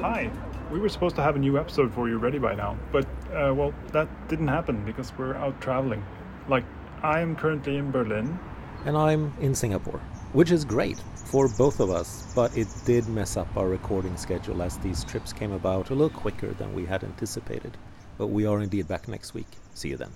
Hi. We were supposed to have a new episode for you ready by now, but, uh, well, that didn't happen because we're out traveling. Like, I'm currently in Berlin. And I'm in Singapore, which is great for both of us, but it did mess up our recording schedule as these trips came about a little quicker than we had anticipated. But we are indeed back next week. See you then.